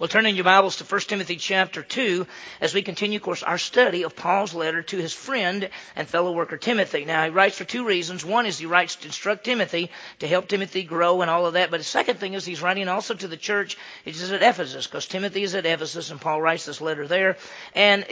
Well, turn in your Bibles to 1 Timothy chapter 2 as we continue, of course, our study of Paul's letter to his friend and fellow worker Timothy. Now, he writes for two reasons. One is he writes to instruct Timothy, to help Timothy grow and all of that. But the second thing is he's writing also to the church. He's at Ephesus because Timothy is at Ephesus and Paul writes this letter there. And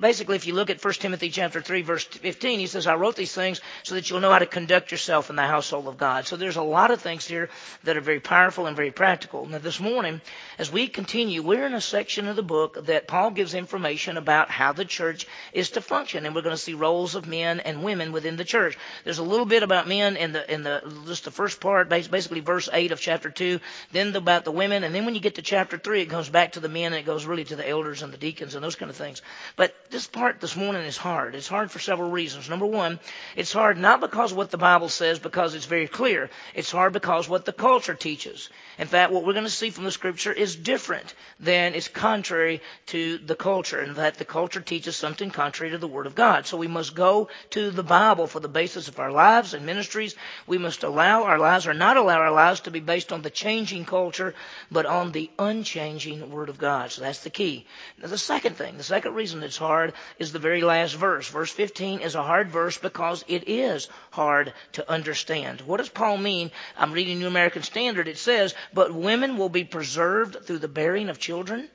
basically, if you look at 1 Timothy chapter 3 verse 15, he says, I wrote these things so that you'll know how to conduct yourself in the household of God. So there's a lot of things here that are very powerful and very practical. Now, this morning, as we continue we're in a section of the book that Paul gives information about how the church is to function, and we're going to see roles of men and women within the church. There's a little bit about men in the in the just the first part, basically verse eight of chapter two, then about the women, and then when you get to chapter three, it goes back to the men and it goes really to the elders and the deacons and those kind of things. But this part this morning is hard. It's hard for several reasons. Number one, it's hard not because what the Bible says, because it's very clear. It's hard because what the culture teaches. In fact, what we're going to see from the scripture is different than is contrary to the culture, and that the culture teaches something contrary to the Word of God. So we must go to the Bible for the basis of our lives and ministries. We must allow our lives, or not allow our lives, to be based on the changing culture, but on the unchanging Word of God. So that's the key. Now, the second thing, the second reason it's hard is the very last verse. Verse 15 is a hard verse because it is hard to understand. What does Paul mean? I'm reading New American Standard. It says, but women will be preserved through the bearing of children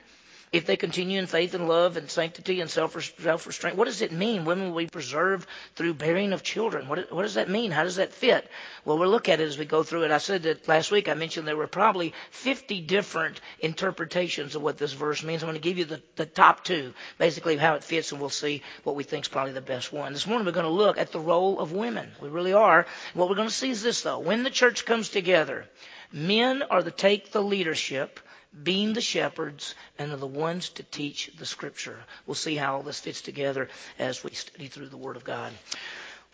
if they continue in faith and love and sanctity and self restraint. What does it mean? Women will be preserved through bearing of children. What, what does that mean? How does that fit? Well, we'll look at it as we go through it. I said that last week I mentioned there were probably 50 different interpretations of what this verse means. I'm going to give you the, the top two, basically how it fits, and we'll see what we think is probably the best one. This morning we're going to look at the role of women. We really are. What we're going to see is this, though. When the church comes together, men are to take the leadership being the shepherds and are the ones to teach the scripture. We'll see how all this fits together as we study through the Word of God.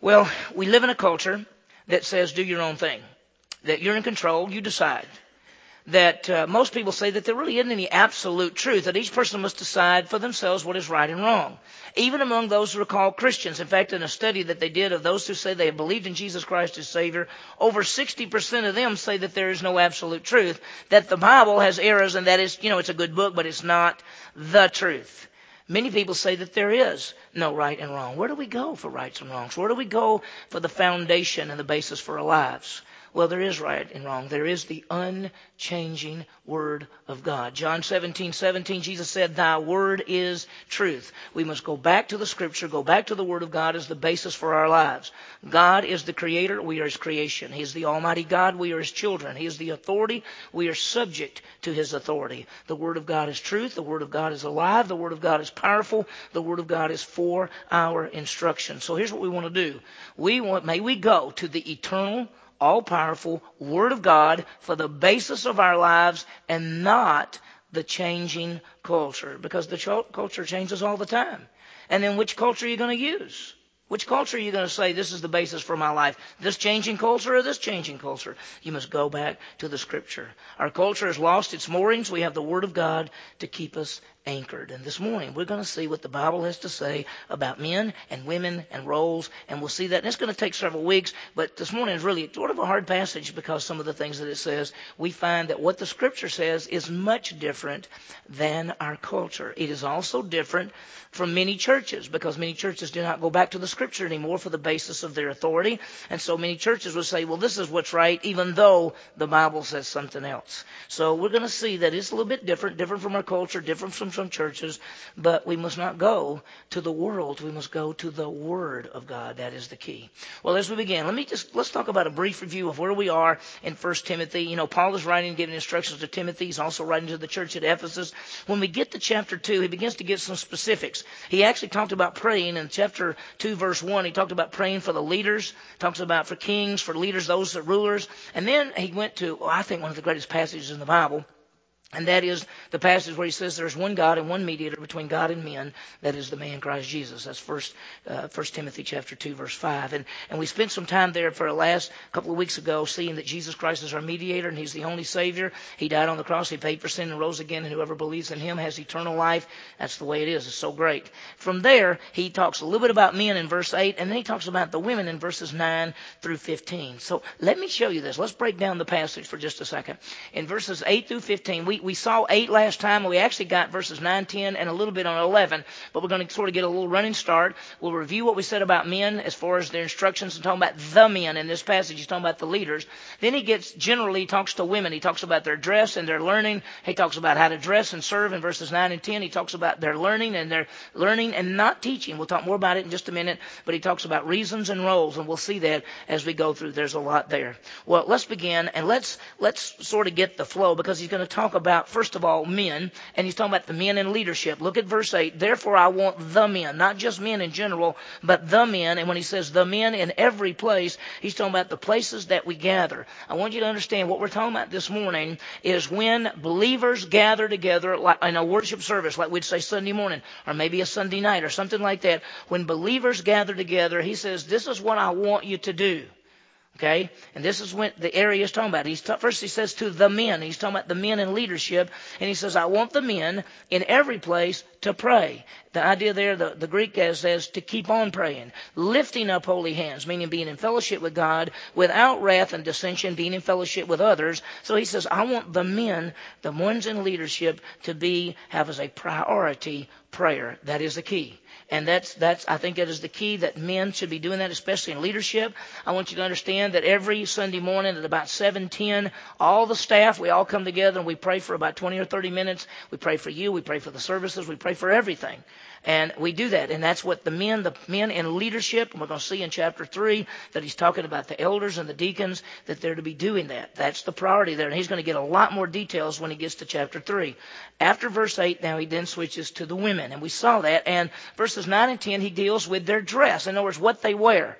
Well, we live in a culture that says do your own thing, that you're in control, you decide that uh, most people say that there really isn't any absolute truth, that each person must decide for themselves what is right and wrong. Even among those who are called Christians. In fact, in a study that they did of those who say they have believed in Jesus Christ as Savior, over 60% of them say that there is no absolute truth, that the Bible has errors and that is, you know, it's a good book, but it's not the truth. Many people say that there is no right and wrong. Where do we go for rights and wrongs? Where do we go for the foundation and the basis for our lives? Well, there is right and wrong. There is the unchanging Word of God. John 17, 17, Jesus said, Thy Word is truth. We must go back to the Scripture, go back to the Word of God as the basis for our lives. God is the Creator, we are His creation. He is the Almighty God, we are His children. He is the authority, we are subject to His authority. The Word of God is truth, the Word of God is alive, the Word of God is powerful, the Word of God is for our instruction. So here's what we want to do. We want, may we go to the eternal, all powerful Word of God for the basis of our lives and not the changing culture because the culture changes all the time. And then which culture are you going to use? Which culture are you going to say this is the basis for my life? This changing culture or this changing culture? You must go back to the scripture. Our culture has lost its moorings. We have the Word of God to keep us anchored. And this morning we're going to see what the Bible has to say about men and women and roles, and we'll see that. And it's going to take several weeks, but this morning is really sort of a hard passage because some of the things that it says, we find that what the Scripture says is much different than our culture. It is also different from many churches because many churches do not go back to the Scripture anymore for the basis of their authority, and so many churches will say, well, this is what's right, even though the Bible says something else. So we're going to see that it's a little bit different, different from our culture, different from some churches, but we must not go to the world. We must go to the Word of God. That is the key. Well, as we begin, let me just let's talk about a brief review of where we are in First Timothy. You know, Paul is writing, giving instructions to Timothy. He's also writing to the church at Ephesus. When we get to chapter two, he begins to get some specifics. He actually talked about praying in chapter two, verse one. He talked about praying for the leaders. Talks about for kings, for leaders, those that rulers. And then he went to, well, I think one of the greatest passages in the Bible and that is the passage where he says there's one God and one mediator between God and men, that is the man Christ Jesus. That's first, uh, First Timothy chapter two, verse five. And and we spent some time there for the last couple of weeks ago, seeing that Jesus Christ is our mediator and He's the only Savior. He died on the cross, He paid for sin and rose again, and whoever believes in Him has eternal life. That's the way it is. It's so great. From there, he talks a little bit about men in verse eight, and then he talks about the women in verses nine through fifteen. So let me show you this. Let's break down the passage for just a second. In verses eight through fifteen, we we, saw 8 last time, and we actually got verses 9, 10, and a little bit on 11, but we're going to sort of get a little running start. We'll review what we said about men as far as their instructions and talking about the men in this passage. He's talking about the leaders. Then he gets, generally talks to women. He talks about their dress and their learning. He talks about how to dress and serve in verses 9 and 10. He talks about their learning and their learning and not teaching. We'll talk more about it in just a minute, but he talks about reasons and roles, and we'll see that as we go through. There's a lot there. Well, let's begin and let's let's sort of get the flow because he's going to talk about first of all men, and he's talking about the men in leadership. Look at verse eight. Therefore, I want the men, not just men in general, but the men. And when he says the men in every place, he's talking about the places that we gather. I want you to understand what we're talking about this morning is when believers gather together like in a worship service, like we'd say Sunday morning, or maybe a Sunday night, or something like that. When believers gather together, he says, "This is what I want you to do." Okay? And this is what the area is talking about. He's t- first he says to the men. He's talking about the men in leadership. And he says, I want the men in every place to pray. The idea there, the, the Greek says to keep on praying. Lifting up holy hands, meaning being in fellowship with God without wrath and dissension, being in fellowship with others. So he says, I want the men, the ones in leadership, to be, have as a priority prayer. That is the key. And that's, that's, I think that is the key that men should be doing that, especially in leadership. I want you to understand that every Sunday morning at about 7:10, all the staff, we all come together and we pray for about 20 or 30 minutes. We pray for you, we pray for the services, we pray for everything. And we do that. And that's what the men, the men in leadership, and we're going to see in chapter 3 that he's talking about the elders and the deacons, that they're to be doing that. That's the priority there. And he's going to get a lot more details when he gets to chapter 3. After verse 8, now he then switches to the women. And we saw that. And verses 9 and 10, he deals with their dress. In other words, what they wear.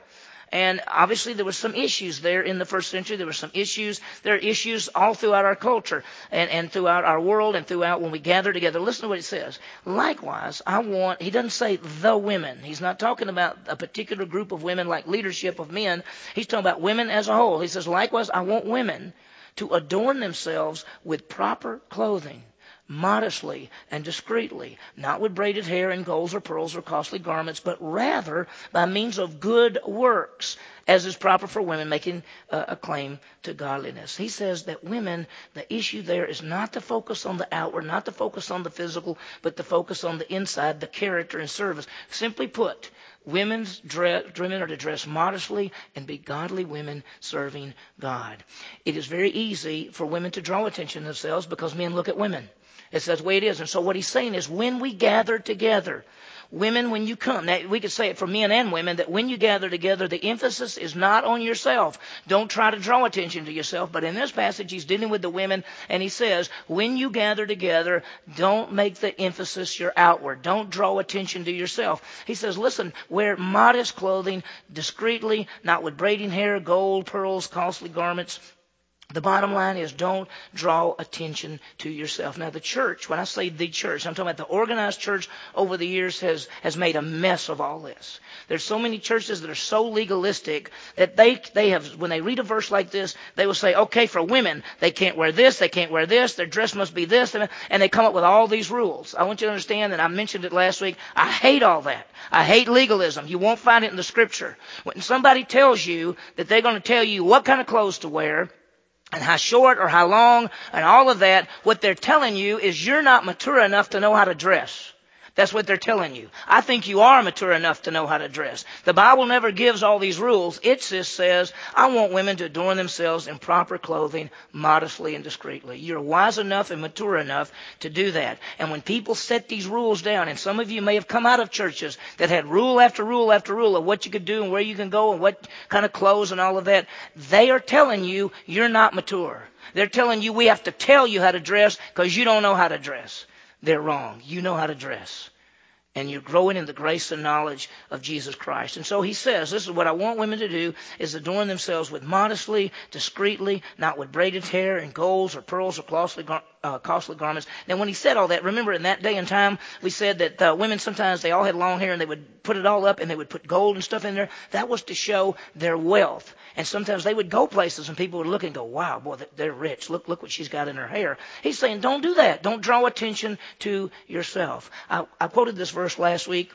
And obviously there was some issues there in the first century. There were some issues. There are issues all throughout our culture and, and throughout our world and throughout when we gather together. Listen to what it says. Likewise, I want, he doesn't say the women. He's not talking about a particular group of women like leadership of men. He's talking about women as a whole. He says, likewise, I want women to adorn themselves with proper clothing modestly and discreetly, not with braided hair and golds or pearls or costly garments, but rather by means of good works, as is proper for women making uh, a claim to godliness. He says that women, the issue there is not to focus on the outward, not to focus on the physical, but to focus on the inside, the character and service. Simply put, Women's dress, women are to dress modestly and be godly women serving God. It is very easy for women to draw attention to themselves because men look at women. It's that way it is. And so what he's saying is when we gather together, women, when you come, now we could say it for men and women, that when you gather together, the emphasis is not on yourself. Don't try to draw attention to yourself. But in this passage, he's dealing with the women, and he says, when you gather together, don't make the emphasis your outward. Don't draw attention to yourself. He says, listen, wear modest clothing, discreetly, not with braiding hair, gold, pearls, costly garments the bottom line is don't draw attention to yourself. Now the church, when I say the church, I'm talking about the organized church over the years has, has made a mess of all this. There's so many churches that are so legalistic that they, they have, when they read a verse like this, they will say, okay, for women, they can't wear this, they can't wear this, their dress must be this, and, and they come up with all these rules. I want you to understand that I mentioned it last week. I hate all that. I hate legalism. You won't find it in the scripture. When somebody tells you that they're going to tell you what kind of clothes to wear, and how short or how long and all of that, what they're telling you is you're not mature enough to know how to dress. That's what they're telling you. I think you are mature enough to know how to dress. The Bible never gives all these rules. It just says, I want women to adorn themselves in proper clothing, modestly and discreetly. You're wise enough and mature enough to do that. And when people set these rules down, and some of you may have come out of churches that had rule after rule after rule of what you could do and where you can go and what kind of clothes and all of that, they are telling you you're not mature. They're telling you we have to tell you how to dress because you don't know how to dress they're wrong. You know how to dress. And you're growing in the grace and knowledge of Jesus Christ. And so he says, this is what I want women to do, is adorn themselves with modestly, discreetly, not with braided hair and golds or pearls or costly, uh, costly garments. Now when he said all that, remember in that day and time, we said that uh, women sometimes, they all had long hair and they would put it all up and they would put gold and stuff in there. That was to show their wealth. And sometimes they would go places and people would look and go, wow, boy, they're rich. Look, look what she's got in her hair. He's saying, don't do that. Don't draw attention to yourself. I, I quoted this verse last week.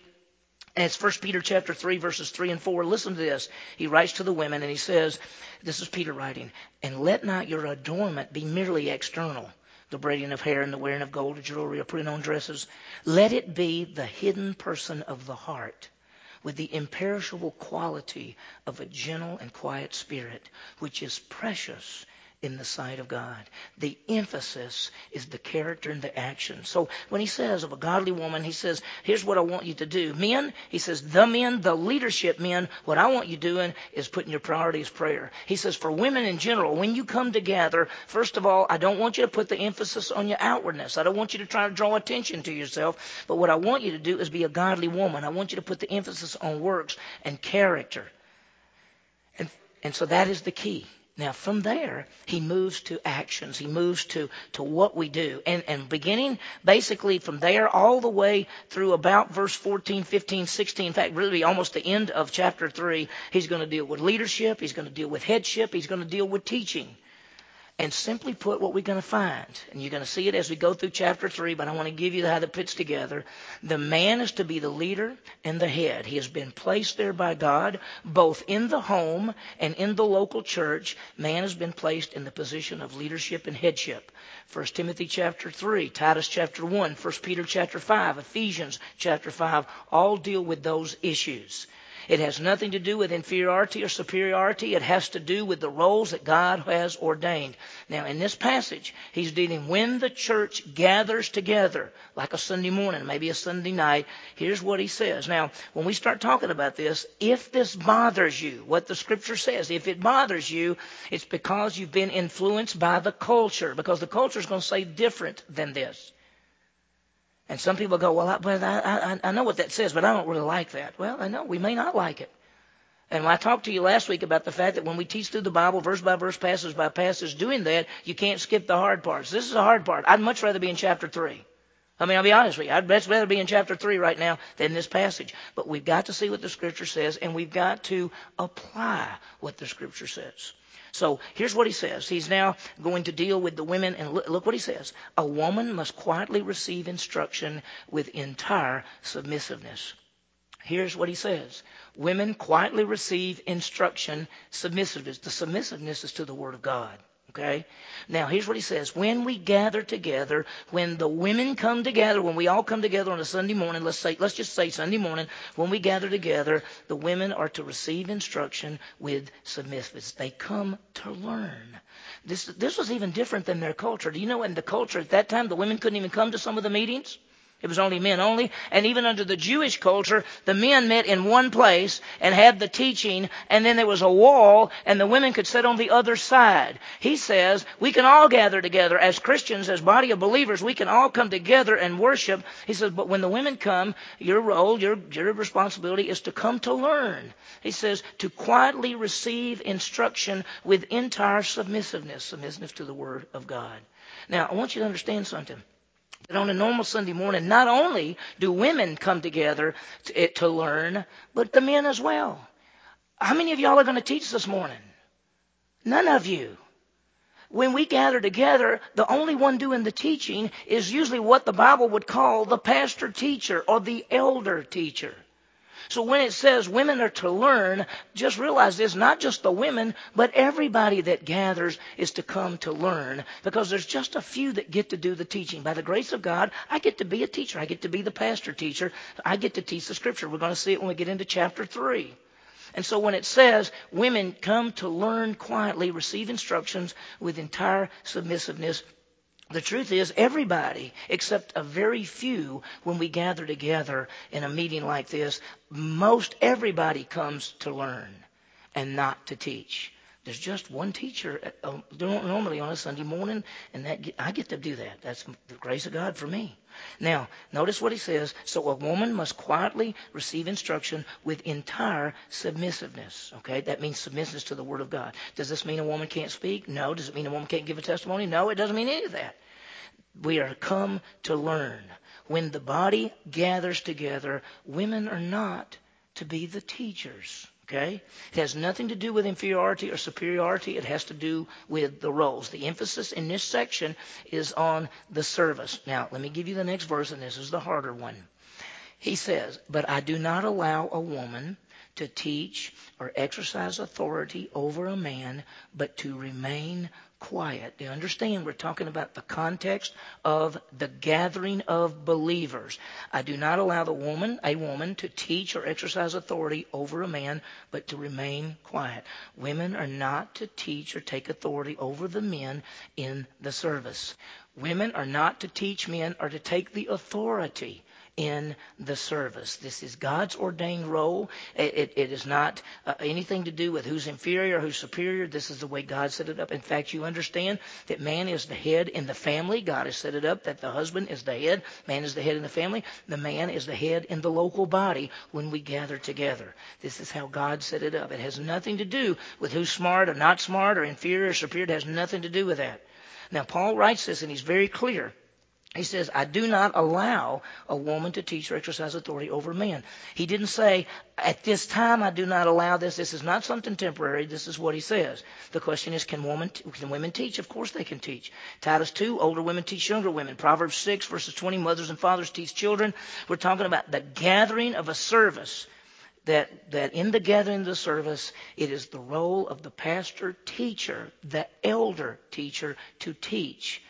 And it's 1 Peter chapter 3 verses 3 and 4. Listen to this. He writes to the women and he says, this is Peter writing, and let not your adornment be merely external the braiding of hair and the wearing of gold or jewelry or putting on dresses. Let it be the hidden person of the heart with the imperishable quality of a gentle and quiet spirit, which is precious in the sight of God. The emphasis is the character and the action. So when he says of a godly woman, he says, here's what I want you to do. Men, he says, the men, the leadership men, what I want you doing is putting your priorities prayer. He says, for women in general, when you come together, first of all, I don't want you to put the emphasis on your outwardness. I don't want you to try to draw attention to yourself. But what I want you to do is be a godly woman. I want you to put the emphasis on works and character. And, and so that is the key. Now, from there, he moves to actions. He moves to, to what we do. And, and beginning basically from there all the way through about verse 14, 15, 16, in fact, really almost the end of chapter 3, he's going to deal with leadership. He's going to deal with headship. He's going to deal with teaching. And simply put, what we're going to find, and you're going to see it as we go through chapter 3, but I want to give you how that fits together. The man is to be the leader and the head. He has been placed there by God, both in the home and in the local church. Man has been placed in the position of leadership and headship. 1 Timothy chapter 3, Titus chapter 1, 1 Peter chapter 5, Ephesians chapter 5, all deal with those issues. It has nothing to do with inferiority or superiority. It has to do with the roles that God has ordained. Now, in this passage, he's dealing when the church gathers together, like a Sunday morning, maybe a Sunday night. Here's what he says. Now, when we start talking about this, if this bothers you, what the scripture says, if it bothers you, it's because you've been influenced by the culture, because the culture is going to say different than this. And some people go, well, I, but I, I, I know what that says, but I don't really like that. Well, I know we may not like it. And when I talked to you last week about the fact that when we teach through the Bible, verse by verse, passage by passage, doing that, you can't skip the hard parts. This is a hard part. I'd much rather be in chapter 3. I mean, I'll be honest with you. I'd much rather be in chapter 3 right now than this passage. But we've got to see what the Scripture says, and we've got to apply what the Scripture says. So here's what he says. He's now going to deal with the women, and look, look what he says. A woman must quietly receive instruction with entire submissiveness. Here's what he says. Women quietly receive instruction, submissiveness. The submissiveness is to the Word of God. Okay? Now, here's what he says. When we gather together, when the women come together, when we all come together on a Sunday morning, let's say, let's just say Sunday morning, when we gather together, the women are to receive instruction with submissiveness. They come to learn. This, this was even different than their culture. Do you know in the culture at that time, the women couldn't even come to some of the meetings? It was only men only. And even under the Jewish culture, the men met in one place and had the teaching, and then there was a wall, and the women could sit on the other side. He says, we can all gather together as Christians, as body of believers, we can all come together and worship. He says, but when the women come, your role, your, your responsibility is to come to learn. He says, to quietly receive instruction with entire submissiveness, submissiveness to the Word of God. Now, I want you to understand something that on a normal Sunday morning, not only do women come together to, to learn, but the men as well. How many of y'all are going to teach this morning? None of you. When we gather together, the only one doing the teaching is usually what the Bible would call the pastor teacher or the elder teacher. So when it says women are to learn, just realize this, not just the women, but everybody that gathers is to come to learn because there's just a few that get to do the teaching. By the grace of God, I get to be a teacher. I get to be the pastor teacher. I get to teach the scripture. We're going to see it when we get into chapter 3. And so when it says women come to learn quietly, receive instructions with entire submissiveness, the truth is, everybody, except a very few, when we gather together in a meeting like this, most everybody comes to learn and not to teach. There's just one teacher uh, normally on a Sunday morning, and that I get to do that. That's the grace of God for me. Now, notice what he says. So a woman must quietly receive instruction with entire submissiveness. Okay, that means submissiveness to the Word of God. Does this mean a woman can't speak? No. Does it mean a woman can't give a testimony? No, it doesn't mean any of that. We are come to learn. When the body gathers together, women are not to be the teachers. Okay? It has nothing to do with inferiority or superiority. It has to do with the roles. The emphasis in this section is on the service. Now, let me give you the next verse, and this is the harder one. He says, But I do not allow a woman to teach or exercise authority over a man, but to remain quiet. You understand? We're talking about the context of the gathering of believers. I do not allow the woman, a woman, to teach or exercise authority over a man, but to remain quiet. Women are not to teach or take authority over the men in the service. Women are not to teach men or to take the authority in the service. This is God's ordained role. It, it, it is not uh, anything to do with who's inferior, who's superior. This is the way God set it up. In fact, you understand that man is the head in the family. God has set it up that the husband is the head. Man is the head in the family. The man is the head in the local body when we gather together. This is how God set it up. It has nothing to do with who's smart or not smart or inferior or superior. It has nothing to do with that. Now, Paul writes this and he's very clear. He says, I do not allow a woman to teach or exercise authority over men. He didn't say, at this time I do not allow this. This is not something temporary. This is what he says. The question is, can, woman, can women teach? Of course they can teach. Titus 2, older women teach younger women. Proverbs 6, verses 20, mothers and fathers teach children. We're talking about the gathering of a service. That, that in the gathering of the service, it is the role of the pastor teacher, the elder teacher, to teach,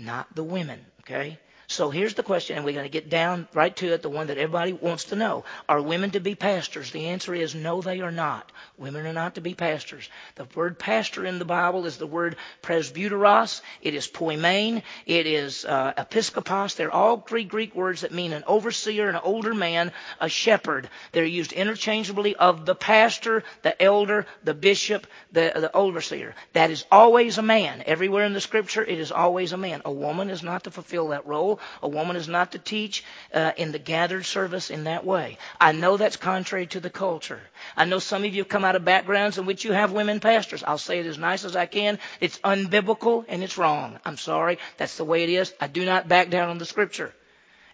not the women. Okay? So here's the question, and we're going to get down right to it, the one that everybody wants to know. Are women to be pastors? The answer is no, they are not. Women are not to be pastors. The word pastor in the Bible is the word presbyteros. It is poimen. It is uh, episkopos. They're all three Greek words that mean an overseer, an older man, a shepherd. They're used interchangeably of the pastor, the elder, the bishop, the, the overseer. That is always a man. Everywhere in the scripture, it is always a man. A woman is not to fulfill that role. A woman is not to teach uh, in the gathered service in that way. I know that's contrary to the culture. I know some of you come out of backgrounds in which you have women pastors. I'll say it as nice as I can. It's unbiblical and it's wrong. I'm sorry. That's the way it is. I do not back down on the scripture.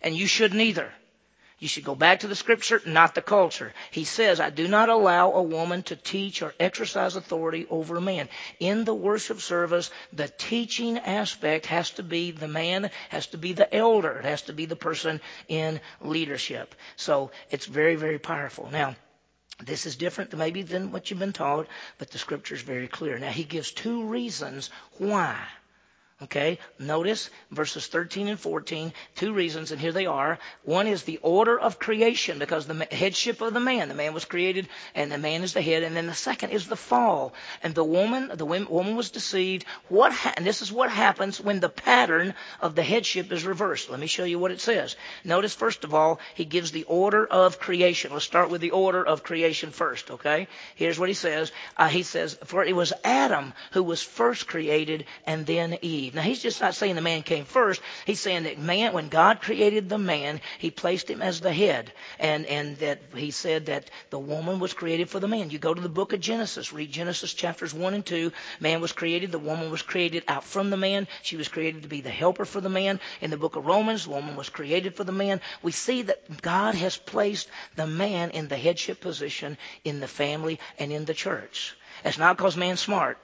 And you shouldn't either. You should go back to the scripture, not the culture. He says, I do not allow a woman to teach or exercise authority over a man. In the worship service, the teaching aspect has to be the man, has to be the elder, it has to be the person in leadership. So it's very, very powerful. Now, this is different maybe than what you've been taught, but the scripture is very clear. Now, he gives two reasons why Okay, notice verses 13 and 14, two reasons, and here they are. One is the order of creation, because the headship of the man, the man was created, and the man is the head. And then the second is the fall, and the woman, the woman was deceived. What, ha- and this is what happens when the pattern of the headship is reversed. Let me show you what it says. Notice first of all, he gives the order of creation. Let's start with the order of creation first. Okay, here's what he says. Uh, he says, for it was Adam who was first created, and then Eve. Eve. Now, he's just not saying the man came first. He's saying that man, when God created the man, he placed him as the head. And, and that he said that the woman was created for the man. You go to the book of Genesis, read Genesis chapters 1 and 2. Man was created, the woman was created out from the man. She was created to be the helper for the man. In the book of Romans, the woman was created for the man. We see that God has placed the man in the headship position in the family and in the church. It's not because man's smart.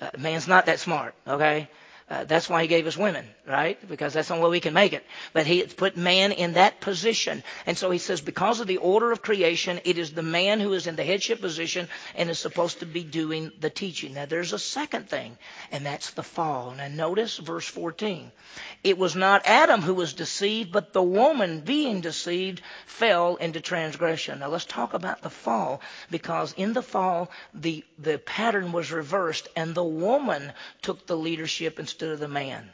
Uh, man's not that smart, okay? Uh, that's why he gave us women, right? Because that's the only way we can make it. But he put man in that position. And so he says, because of the order of creation, it is the man who is in the headship position and is supposed to be doing the teaching. Now there's a second thing, and that's the fall. Now notice verse 14. It was not Adam who was deceived, but the woman being deceived fell into transgression. Now let's talk about the fall, because in the fall, the, the pattern was reversed and the woman took the leadership and of the man.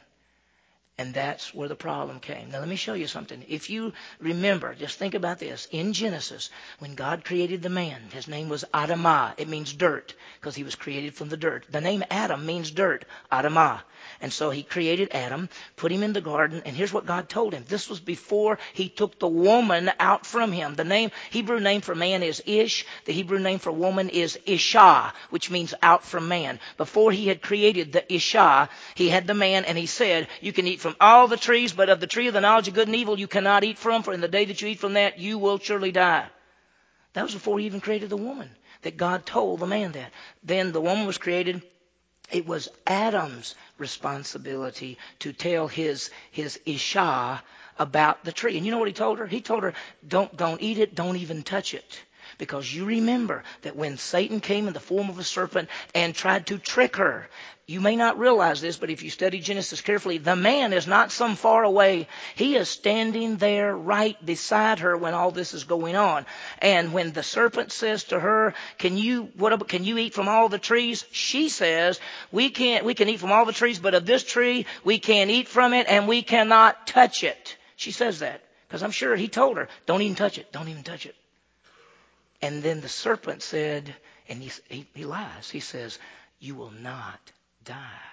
And that's where the problem came. Now, let me show you something. If you remember, just think about this. In Genesis, when God created the man, his name was Adamah. It means dirt, because he was created from the dirt. The name Adam means dirt, Adamah. And so he created Adam, put him in the garden, and here's what God told him. This was before he took the woman out from him. The name, Hebrew name for man is Ish. The Hebrew name for woman is Isha, which means out from man. Before he had created the Isha, he had the man, and he said, you can eat from all the trees, but of the tree of the knowledge of good and evil you cannot eat from, for in the day that you eat from that, you will surely die. That was before he even created the woman, that God told the man that. Then the woman was created it was Adam's responsibility to tell his, his Isha about the tree. And you know what he told her? He told her, don't, don't eat it, don't even touch it. Because you remember that when Satan came in the form of a serpent and tried to trick her, you may not realize this, but if you study Genesis carefully, the man is not some far away. He is standing there right beside her when all this is going on. And when the serpent says to her, "Can you what can you eat from all the trees?" She says, "We can't. We can eat from all the trees, but of this tree we can't eat from it, and we cannot touch it." She says that because I'm sure he told her, "Don't even touch it. Don't even touch it." And then the serpent said, and he, he, he lies. He says, "You will not die."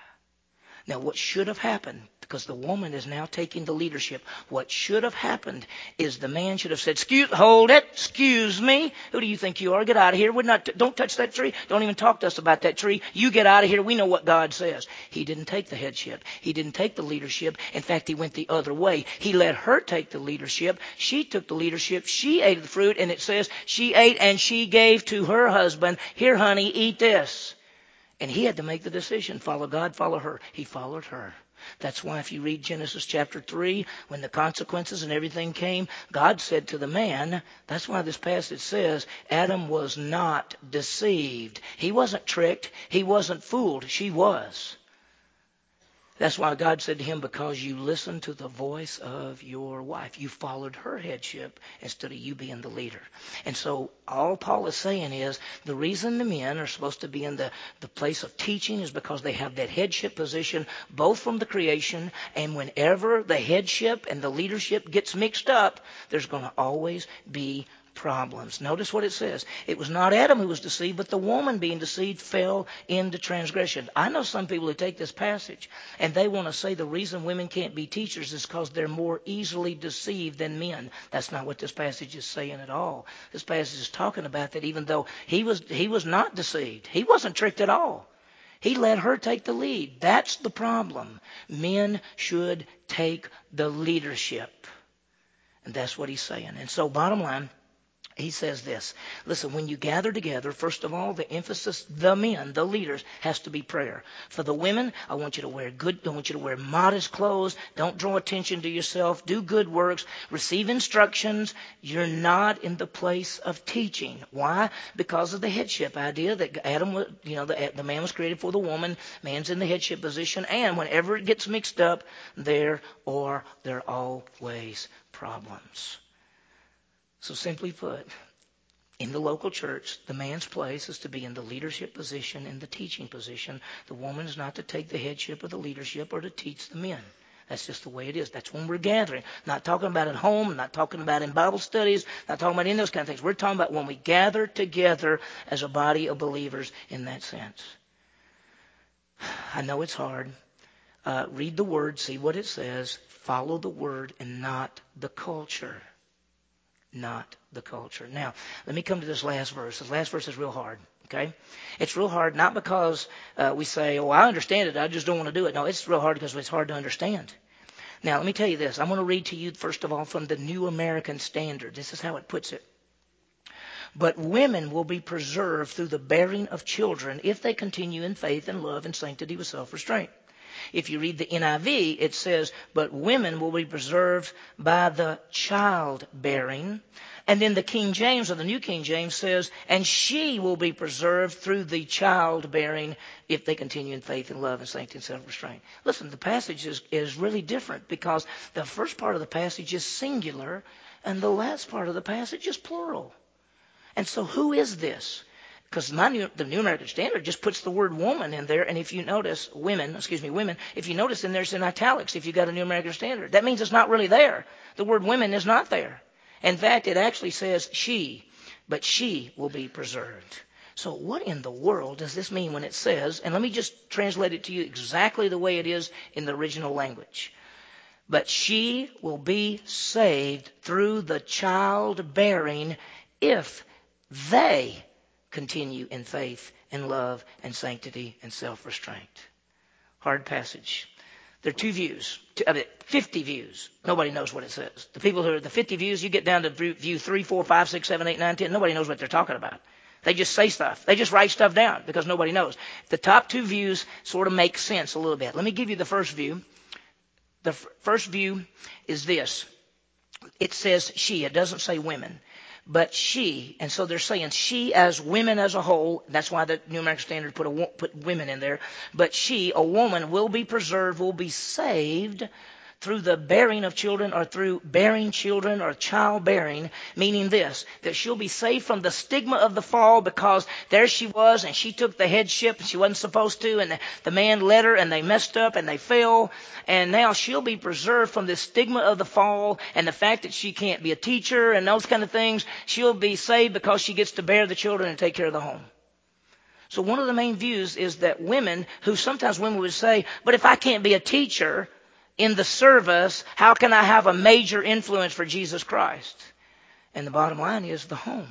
Now, what should have happened, because the woman is now taking the leadership, what should have happened is the man should have said, excuse, hold it, excuse me. Who do you think you are? Get out of here. We're not, don't touch that tree. Don't even talk to us about that tree. You get out of here. We know what God says. He didn't take the headship. He didn't take the leadership. In fact, he went the other way. He let her take the leadership. She took the leadership. She ate the fruit, and it says she ate and she gave to her husband, here, honey, eat this. And he had to make the decision follow God, follow her. He followed her. That's why if you read Genesis chapter 3, when the consequences and everything came, God said to the man, that's why this passage says Adam was not deceived. He wasn't tricked. He wasn't fooled. She was. That's why God said to him, Because you listened to the voice of your wife. You followed her headship instead of you being the leader. And so all Paul is saying is the reason the men are supposed to be in the, the place of teaching is because they have that headship position both from the creation and whenever the headship and the leadership gets mixed up, there's going to always be problems. Notice what it says. It was not Adam who was deceived, but the woman being deceived fell into transgression. I know some people who take this passage and they want to say the reason women can't be teachers is because they're more easily deceived than men. That's not what this passage is saying at all. This passage is talking about that even though he was, he was not deceived, he wasn't tricked at all. He let her take the lead. That's the problem. Men should take the leadership. And that's what he's saying. And so, bottom line, he says this. Listen when you gather together first of all the emphasis the men the leaders has to be prayer. For the women i want you to wear good i want you to wear modest clothes. Don't draw attention to yourself. Do good works. Receive instructions. You're not in the place of teaching. Why? Because of the headship idea that adam was you know the, the man was created for the woman. Man's in the headship position. And whenever it gets mixed up there or there are always problems so, simply put, in the local church, the man's place is to be in the leadership position, in the teaching position. The woman is not to take the headship or the leadership or to teach the men. That's just the way it is. That's when we're gathering. Not talking about at home, not talking about in Bible studies, not talking about any of those kind of things. We're talking about when we gather together as a body of believers in that sense. I know it's hard. Uh, read the word, see what it says, follow the word and not the culture not the culture. Now, let me come to this last verse. This last verse is real hard. Okay? It's real hard not because uh, we say, oh, I understand it, I just don't want to do it. No, it's real hard because it's hard to understand. Now, let me tell you this. I'm going to read to you, first of all, from the New American Standard. This is how it puts it. But women will be preserved through the bearing of children if they continue in faith and love and sanctity with self restraint. If you read the NIV, it says, but women will be preserved by the childbearing. And then the King James or the New King James says, and she will be preserved through the childbearing if they continue in faith and love and sanctity and self-restraint. Listen, the passage is, is really different because the first part of the passage is singular and the last part of the passage is plural. And so who is this? Because the New American Standard just puts the word woman in there, and if you notice, women, excuse me, women, if you notice in there it's in italics if you got a New American Standard. That means it's not really there. The word women is not there. In fact, it actually says she, but she will be preserved. So what in the world does this mean when it says, and let me just translate it to you exactly the way it is in the original language. But she will be saved through the childbearing if they continue in faith and love and sanctity and self restraint. Hard passage. There are two views, 50 views. Nobody knows what it says. The people who are the 50 views, you get down to view 3, 4, 5, 6, 7, 8, 9, 10. Nobody knows what they're talking about. They just say stuff. They just write stuff down because nobody knows. The top two views sort of make sense a little bit. Let me give you the first view. The f- first view is this. It says she. It doesn't say women. But she, and so they're saying she as women as a whole, that's why the New American Standard put, a, put women in there, but she, a woman, will be preserved, will be saved through the bearing of children or through bearing children or childbearing, meaning this, that she'll be saved from the stigma of the fall because there she was and she took the headship and she wasn't supposed to and the, man led her and they messed up and they fell and now she'll be preserved from the stigma of the fall and the fact that she can't be a teacher and those kind of things. She'll be saved because she gets to bear the children and take care of the home. So one of the main views is that women, who sometimes women would say, but if I can't be a teacher, in the service, how can I have a major influence for Jesus Christ? And the bottom line is the home.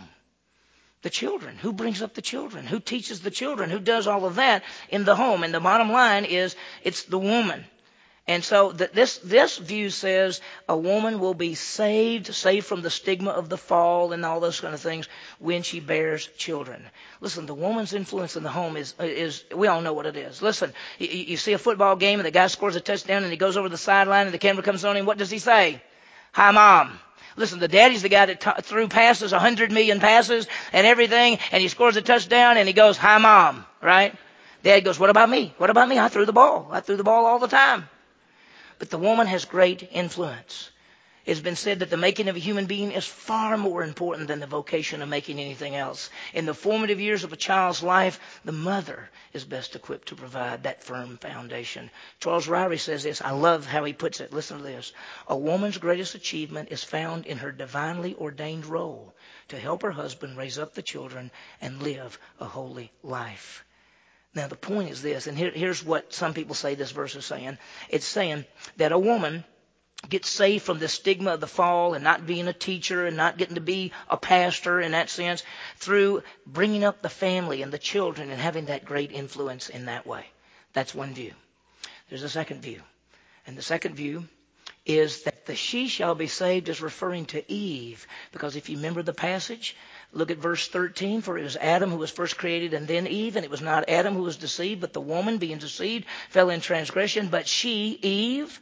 The children. Who brings up the children? Who teaches the children? Who does all of that in the home? And the bottom line is it's the woman. And so this, this view says a woman will be saved, saved from the stigma of the fall and all those kind of things when she bears children. Listen, the woman's influence in the home is, is we all know what it is. Listen, you, you see a football game and the guy scores a touchdown and he goes over the sideline and the camera comes on him. what does he say? Hi mom. Listen, the daddy's the guy that t- threw passes, a hundred million passes and everything, and he scores a touchdown and he goes, hi mom, right? Dad goes, what about me? What about me? I threw the ball. I threw the ball all the time. But the woman has great influence. It's been said that the making of a human being is far more important than the vocation of making anything else. In the formative years of a child's life, the mother is best equipped to provide that firm foundation. Charles Ryrie says this. I love how he puts it. Listen to this. A woman's greatest achievement is found in her divinely ordained role to help her husband raise up the children and live a holy life. Now, the point is this, and here, here's what some people say this verse is saying. It's saying that a woman gets saved from the stigma of the fall and not being a teacher and not getting to be a pastor in that sense through bringing up the family and the children and having that great influence in that way. That's one view. There's a second view. And the second view is that the she shall be saved is referring to Eve. Because if you remember the passage, Look at verse 13. For it was Adam who was first created and then Eve. And it was not Adam who was deceived, but the woman being deceived fell in transgression. But she, Eve,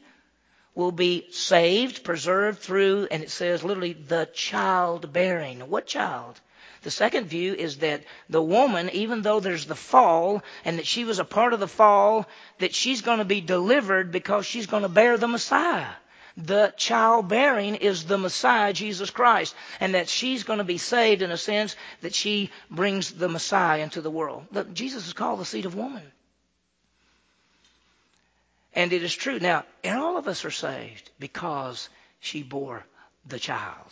will be saved, preserved through, and it says literally, the childbearing. What child? The second view is that the woman, even though there's the fall, and that she was a part of the fall, that she's going to be delivered because she's going to bear the Messiah the childbearing is the Messiah, Jesus Christ, and that she's going to be saved in a sense that she brings the Messiah into the world. Look, Jesus is called the seed of woman. And it is true. Now, and all of us are saved because she bore the child,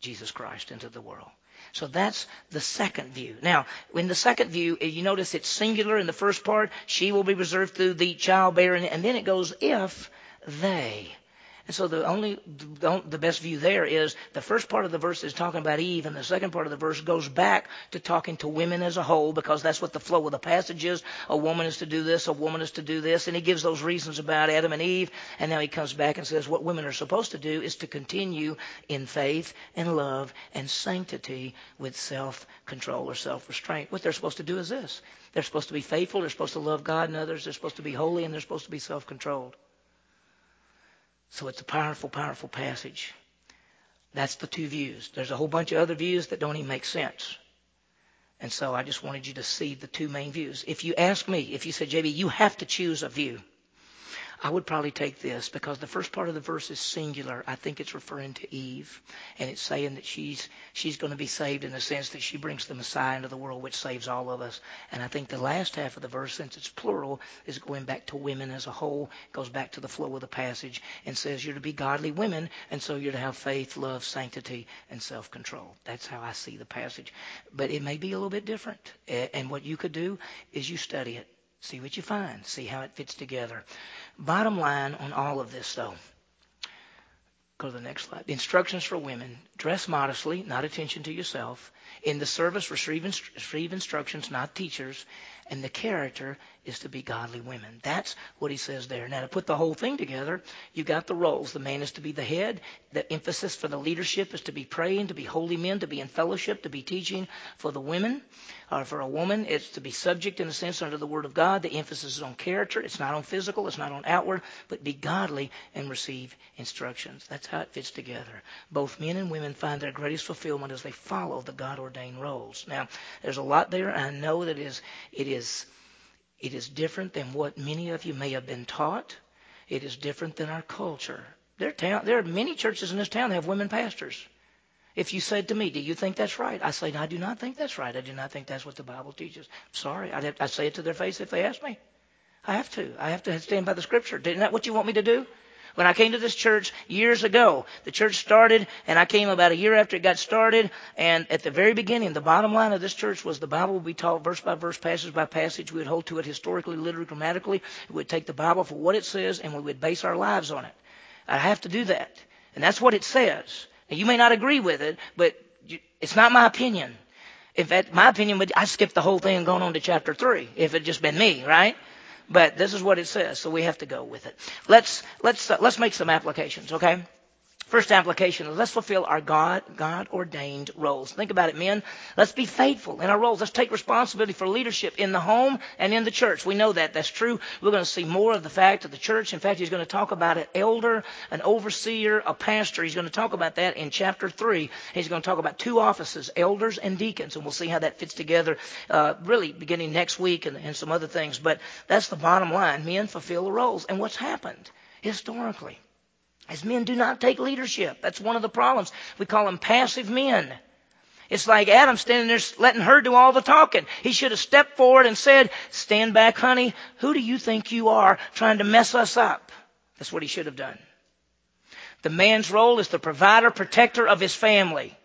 Jesus Christ, into the world. So that's the second view. Now, in the second view, you notice it's singular in the first part. She will be reserved through the childbearing. And then it goes, if they. And so the only, the best view there is the first part of the verse is talking about Eve, and the second part of the verse goes back to talking to women as a whole, because that's what the flow of the passage is. A woman is to do this, a woman is to do this, and he gives those reasons about Adam and Eve, and now he comes back and says what women are supposed to do is to continue in faith and love and sanctity with self-control or self-restraint. What they're supposed to do is this. They're supposed to be faithful, they're supposed to love God and others, they're supposed to be holy, and they're supposed to be self-controlled. So it's a powerful, powerful passage. That's the two views. There's a whole bunch of other views that don't even make sense. And so I just wanted you to see the two main views. If you ask me, if you said, JB, you have to choose a view, I would probably take this because the first part of the verse is singular. I think it's referring to Eve, and it's saying that she's she's going to be saved in the sense that she brings the Messiah into the world, which saves all of us. And I think the last half of the verse, since it's plural, is going back to women as a whole, goes back to the flow of the passage, and says you're to be godly women, and so you're to have faith, love, sanctity, and self-control. That's how I see the passage. But it may be a little bit different. And what you could do is you study it. See what you find. See how it fits together. Bottom line on all of this, though. Go to the next slide. Instructions for women dress modestly, not attention to yourself. In the service, receive, receive instructions, not teachers. And the character is to be godly women. That's what he says there. Now, to put the whole thing together, you got the roles. The man is to be the head. The emphasis for the leadership is to be praying, to be holy men, to be in fellowship, to be teaching. For the women, or for a woman, it's to be subject in a sense under the word of God. The emphasis is on character. It's not on physical. It's not on outward, but be godly and receive instructions. That's how how it fits together. Both men and women find their greatest fulfillment as they follow the God ordained roles. Now, there's a lot there. I know that is, it is, it is different than what many of you may have been taught. It is different than our culture. There, town, there are many churches in this town that have women pastors. If you said to me, Do you think that's right? I say, no, I do not think that's right. I do not think that's what the Bible teaches. Sorry, I'd, have, I'd say it to their face if they asked me. I have to. I have to stand by the Scripture. Isn't that what you want me to do? When I came to this church years ago, the church started, and I came about a year after it got started. And at the very beginning, the bottom line of this church was the Bible would be taught verse by verse, passage by passage. We would hold to it historically, literally, grammatically. We would take the Bible for what it says, and we would base our lives on it. I have to do that. And that's what it says. Now, you may not agree with it, but it's not my opinion. In fact, my opinion would, I skipped the whole thing and gone on to chapter 3 if it just been me, right? But this is what it says, so we have to go with it. Let's, let's, uh, let's make some applications, okay? First application let's fulfill our God, God ordained roles. Think about it, men. Let's be faithful in our roles. Let's take responsibility for leadership in the home and in the church. We know that. That's true. We're going to see more of the fact of the church. In fact, he's going to talk about an elder, an overseer, a pastor. He's going to talk about that in chapter 3. He's going to talk about two offices, elders and deacons, and we'll see how that fits together uh, really beginning next week and, and some other things. But that's the bottom line. Men fulfill the roles. And what's happened historically? As men do not take leadership. That's one of the problems. We call them passive men. It's like Adam standing there letting her do all the talking. He should have stepped forward and said, Stand back, honey. Who do you think you are trying to mess us up? That's what he should have done. The man's role is the provider, protector of his family.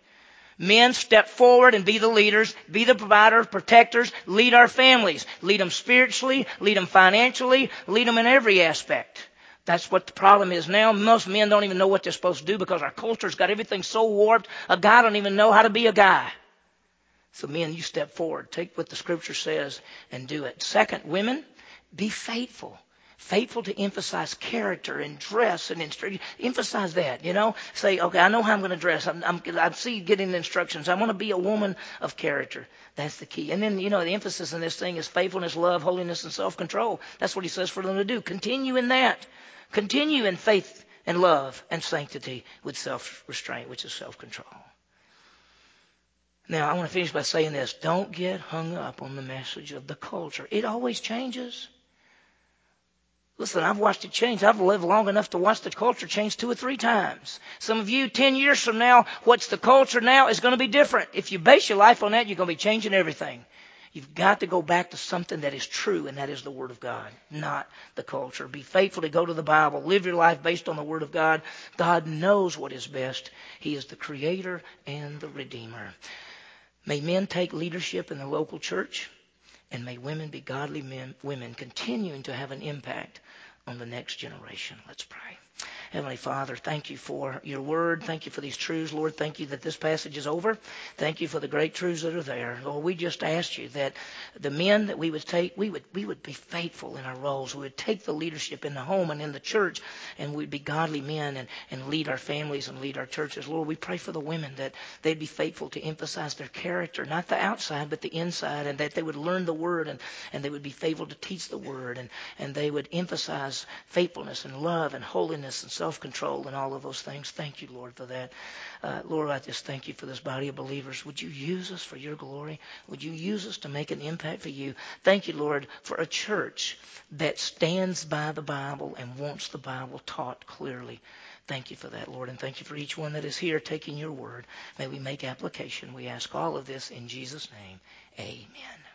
Men step forward and be the leaders, be the providers, protectors, lead our families. Lead them spiritually, lead them financially, lead them in every aspect. That's what the problem is now. Most men don't even know what they're supposed to do because our culture's got everything so warped. A guy don't even know how to be a guy. So men, you step forward. Take what the scripture says and do it. Second, women, be faithful. Faithful to emphasize character and dress and instruction. Emphasize that, you know. Say, okay, I know how I'm going to dress. I'm, I'm, I see getting instructions. I want to be a woman of character. That's the key. And then, you know, the emphasis in this thing is faithfulness, love, holiness, and self-control. That's what he says for them to do. Continue in that. Continue in faith and love and sanctity with self restraint, which is self control. Now, I want to finish by saying this. Don't get hung up on the message of the culture. It always changes. Listen, I've watched it change. I've lived long enough to watch the culture change two or three times. Some of you, 10 years from now, what's the culture now is going to be different. If you base your life on that, you're going to be changing everything. You've got to go back to something that is true, and that is the Word of God, not the culture. Be faithful to go to the Bible. Live your life based on the Word of God. God knows what is best. He is the Creator and the Redeemer. May men take leadership in the local church, and may women be godly men, women, continuing to have an impact on the next generation. Let's pray. Heavenly Father, thank you for your word. Thank you for these truths. Lord, thank you that this passage is over. Thank you for the great truths that are there. Lord, we just ask you that the men that we would take, we would, we would be faithful in our roles. We would take the leadership in the home and in the church, and we'd be godly men and, and lead our families and lead our churches. Lord, we pray for the women that they'd be faithful to emphasize their character, not the outside, but the inside, and that they would learn the word and, and they would be faithful to teach the word, and, and they would emphasize faithfulness and love and holiness and self control and all of those things. Thank you, Lord, for that. Uh, Lord, I just thank you for this body of believers. Would you use us for your glory? Would you use us to make an impact for you? Thank you, Lord, for a church that stands by the Bible and wants the Bible taught clearly. Thank you for that, Lord, and thank you for each one that is here taking your word. May we make application. We ask all of this in Jesus' name. Amen.